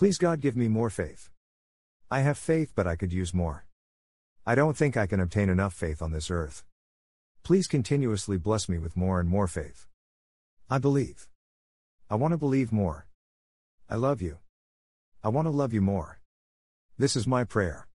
Please God give me more faith. I have faith, but I could use more. I don't think I can obtain enough faith on this earth. Please continuously bless me with more and more faith. I believe. I want to believe more. I love you. I want to love you more. This is my prayer.